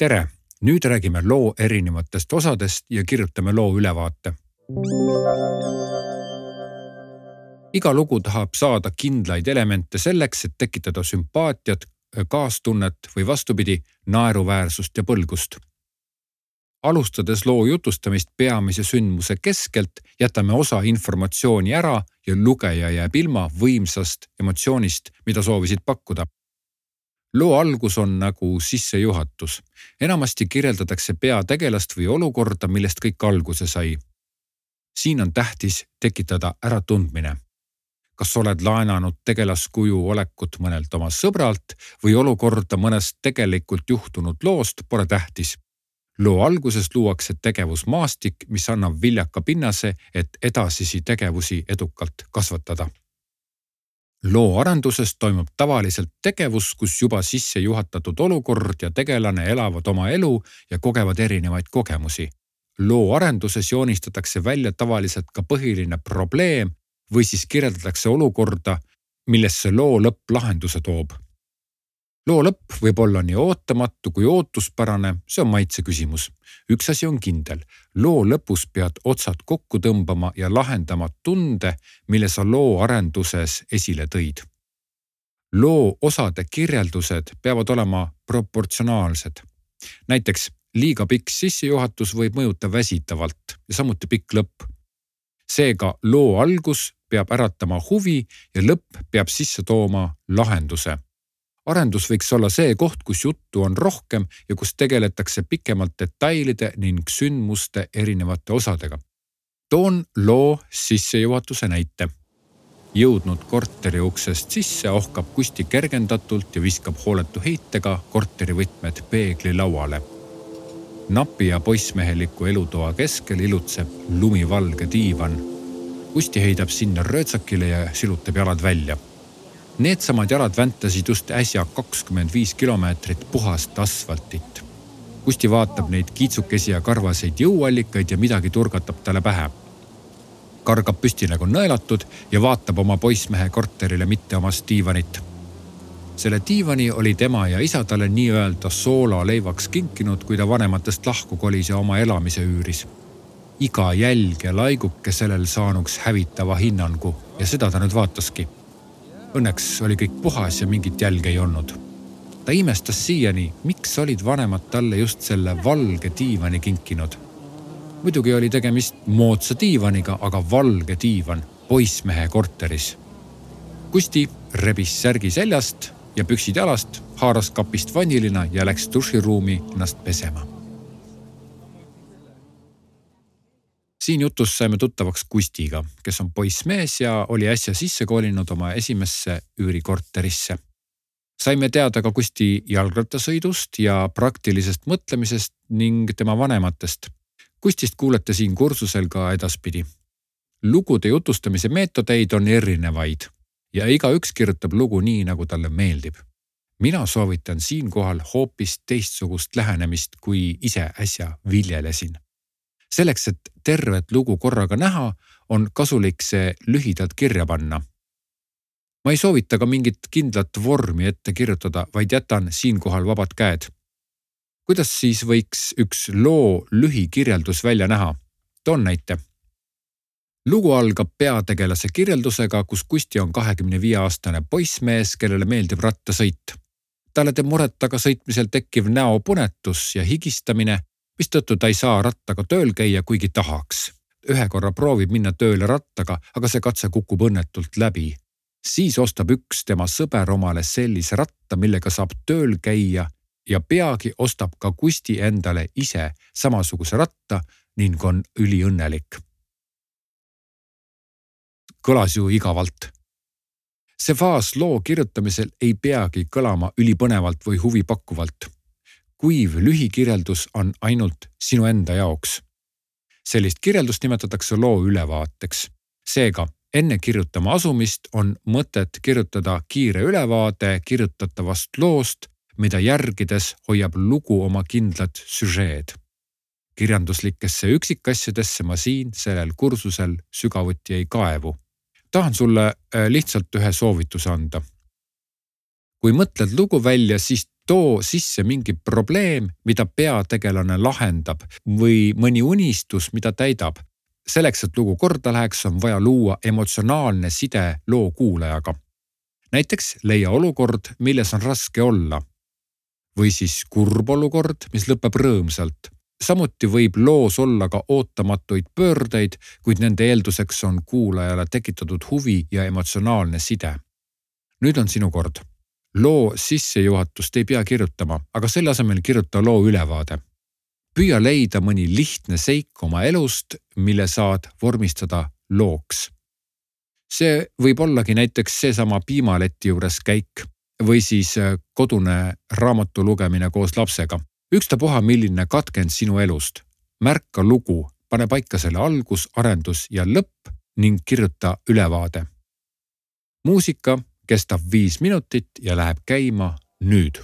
tere, nüüd räägime loo erinevatest osadest ja kirjutame loo ülevaate. iga lugu tahab saada kindlaid elemente selleks, et tekitada sümpaatiat, kaastunnet või vastupidi, naeruväärsust ja põlgust. alustades loo jutustamist peamise sündmuse keskelt, jätame osa informatsiooni ära ja lugeja jääb ilma võimsast emotsioonist, mida soovisid pakkuda loo algus on nagu sissejuhatus. enamasti kirjeldatakse peategelast või olukorda, millest kõik alguse sai. siin on tähtis tekitada äratundmine. kas oled laenanud tegelaskuju olekut mõnelt oma sõbralt või olukorda mõnest tegelikult juhtunud loost, pole tähtis. loo alguses luuakse tegevusmaastik, mis annab viljaka pinnase, et edasisi tegevusi edukalt kasvatada loo arenduses toimub tavaliselt tegevus, kus juba sisse juhatatud olukord ja tegelane elavad oma elu ja kogevad erinevaid kogemusi. loo arenduses joonistatakse välja tavaliselt ka põhiline probleem või siis kirjeldatakse olukorda, millesse loo lõpp lahenduse toob loo lõpp võib olla nii ootamatu kui ootuspärane, see on maitse küsimus. üks asi on kindel, loo lõpus pead otsad kokku tõmbama ja lahendama tunde, mille sa loo arenduses esile tõid. loo osade kirjeldused peavad olema proportsionaalsed. näiteks liiga pikk sissejuhatus võib mõjuda väsitavalt ja samuti pikk lõpp. seega loo algus peab äratama huvi ja lõpp peab sisse tooma lahenduse arendus võiks olla see koht, kus juttu on rohkem ja kus tegeletakse pikemalt detailide ning sündmuste erinevate osadega. toon loo sissejuhatuse näite. jõudnud korteri uksest sisse, ohkab Kusti kergendatult ja viskab hooletu heitega korteri võtmed peeglilauale. napi ja poissmeheliku elutoa keskel ilutseb lumivalge diivan. Kusti heidab sinna röötsakile ja silutab jalad välja Needsamad jalad väntasid just äsja kakskümmend viis kilomeetrit puhast asfaltit. Kusti vaatab neid kiitsukesi ja karvaseid jõuallikaid ja midagi turgatab talle pähe. kargab püsti nagu nõelatud ja vaatab oma poissmehe korterile mitteomast diivanit. selle diivani oli tema ja isa talle nii-öelda soolaleivaks kinkinud, kui ta vanematest lahku kolis ja oma elamise üüris iga jälg ja laiguke sellel saanuks hävitava hinnangu ja seda ta nüüd vaataski Õnneks oli kõik puhas ja mingit jälge ei olnud. ta imestas siiani, miks olid vanemad talle just selle valge diivani kinkinud. muidugi oli tegemist moodsa diivaniga, aga valge diivan poissmehe korteris. Kusti rebis särgi seljast ja püksid jalast, haaras kapist vanilina ja läks duširuumi ennast pesema siin jutus saime tuttavaks Kustiga, kes on poissmees ja oli äsja sisse kolinud oma esimesse üürikorterisse. saime teada ka Kusti jalgrattasõidust ja praktilisest mõtlemisest ning tema vanematest. Kustist kuulete siin kursusel ka edaspidi. lugude jutustamise meetodeid on erinevaid ja igaüks kirjutab lugu nii, nagu talle meeldib. mina soovitan siinkohal hoopis teistsugust lähenemist, kui ise äsja viljelesin selleks, et tervet lugu korraga näha, on kasulik see lühidalt kirja panna. ma ei soovita ka mingit kindlat vormi ette kirjutada, vaid jätan siinkohal vabad käed. kuidas siis võiks üks loo lühikirjeldus välja näha? toon näite. lugu algab peategelase kirjeldusega, kus Kusti on kahekümne viie aastane poissmees, kellele meeldib rattasõit talle teeb muret aga sõitmisel tekkiv näopunetus ja higistamine mistõttu ta ei saa rattaga tööl käia, kuigi tahaks. ühe korra proovib minna tööle rattaga, aga see katse kukub õnnetult läbi. siis ostab üks tema sõber omale sellise ratta, millega saab tööl käia ja peagi ostab ka Kusti endale ise samasuguse ratta ning on üliõnnelik. kõlas ju igavalt see faas loo kirjutamisel ei peagi kõlama ülipõnevalt või huvipakkuvalt kuiv lühikirjeldus on ainult sinu enda jaoks. sellist kirjeldust nimetatakse loo ülevaateks. seega enne kirjutama asumist on mõtet kirjutada kiire ülevaade kirjutatavast loost, mida järgides hoiab lugu oma kindlat süžeed. kirjanduslikesse üksikasjadesse ma siin sellel kursusel sügavuti ei kaevu. tahan sulle äh, lihtsalt ühe soovituse anda kui mõtled lugu välja, siis too sisse mingi probleem, mida peategelane lahendab või mõni unistus, mida täidab. selleks, et lugu korda läheks, on vaja luua emotsionaalne side loo kuulajaga. näiteks leia olukord, milles on raske olla. või siis kurb olukord, mis lõpeb rõõmsalt samuti võib loos olla ka ootamatuid pöördeid, kuid nende eelduseks on kuulajale tekitatud huvi ja emotsionaalne side. nüüd on sinu kord loo sissejuhatust ei pea kirjutama, aga selle asemel kirjuta loo ülevaade. püüa leida mõni lihtne seik oma elust, mille saad vormistada looks. see võib ollagi näiteks seesama piimaleti juures käik või siis äh, kodune raamatu lugemine koos lapsega. ükstapuha, milline katkend sinu elust. märka lugu, pane paika selle algus, arendus ja lõpp ning kirjuta ülevaade. muusika kestab viis minutit ja läheb käima nüüd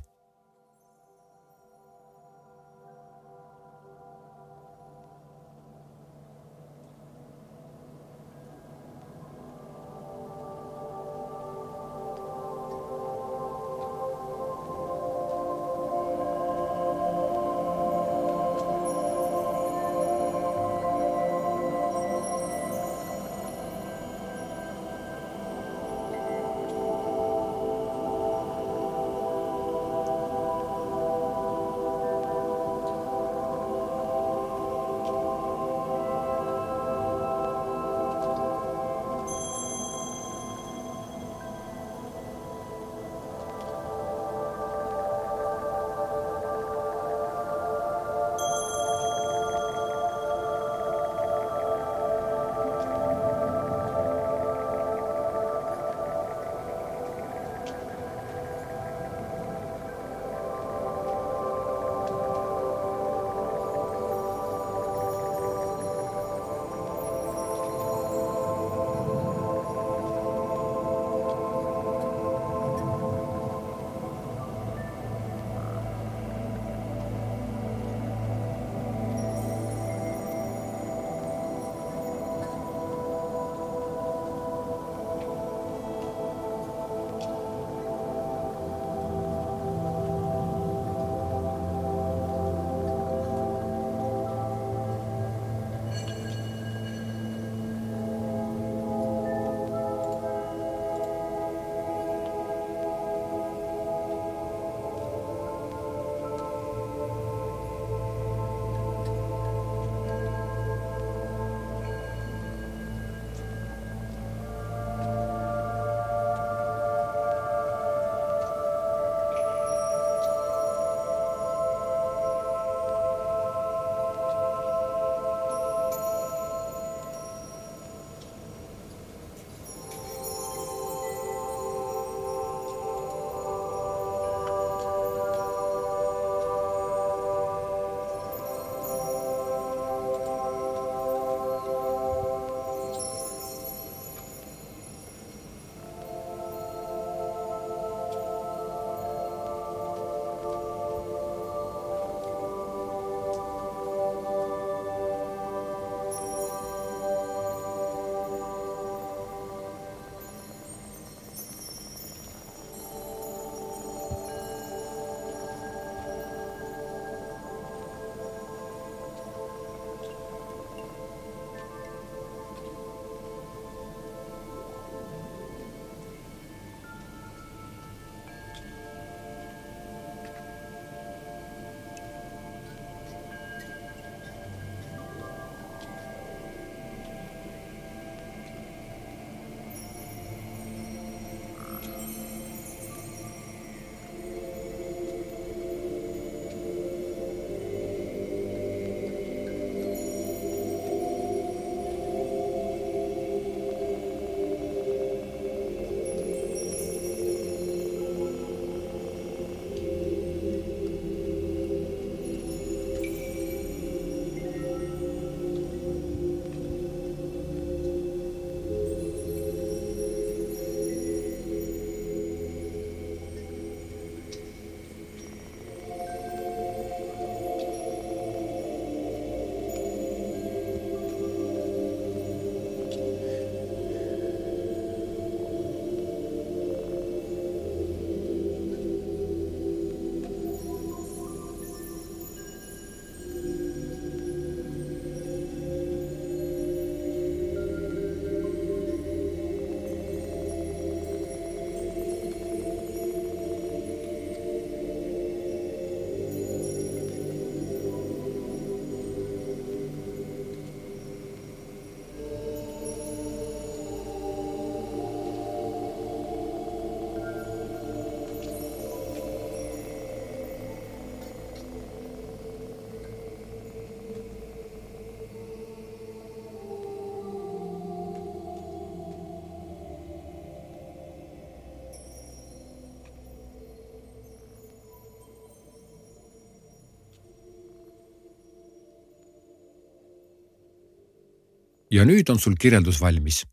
ja nüüd on sul kirjeldus valmis.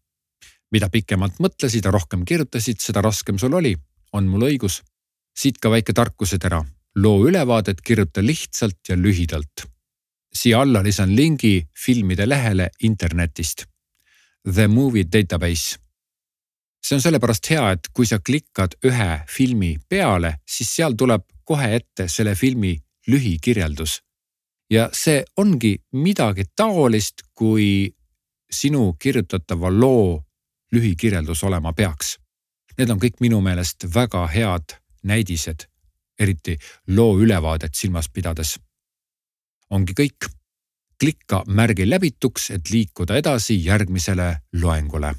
mida pikemalt mõtlesid ja rohkem kirjutasid, seda raskem sul oli, on mul õigus. siit ka väike tarkusetera, loo ülevaadet kirjuta lihtsalt ja lühidalt. siia alla lisan lingi filmide lehele internetist. The Movie Database see on sellepärast hea, et kui sa klikkad ühe filmi peale, siis seal tuleb kohe ette selle filmi lühikirjeldus. ja see ongi midagi taolist, kui sinu kirjutatava loo lühikirjeldus olema peaks. Need on kõik minu meelest väga head näidised, eriti loo ülevaadet silmas pidades. ongi kõik. klikka märgi läbituks, et liikuda edasi järgmisele loengule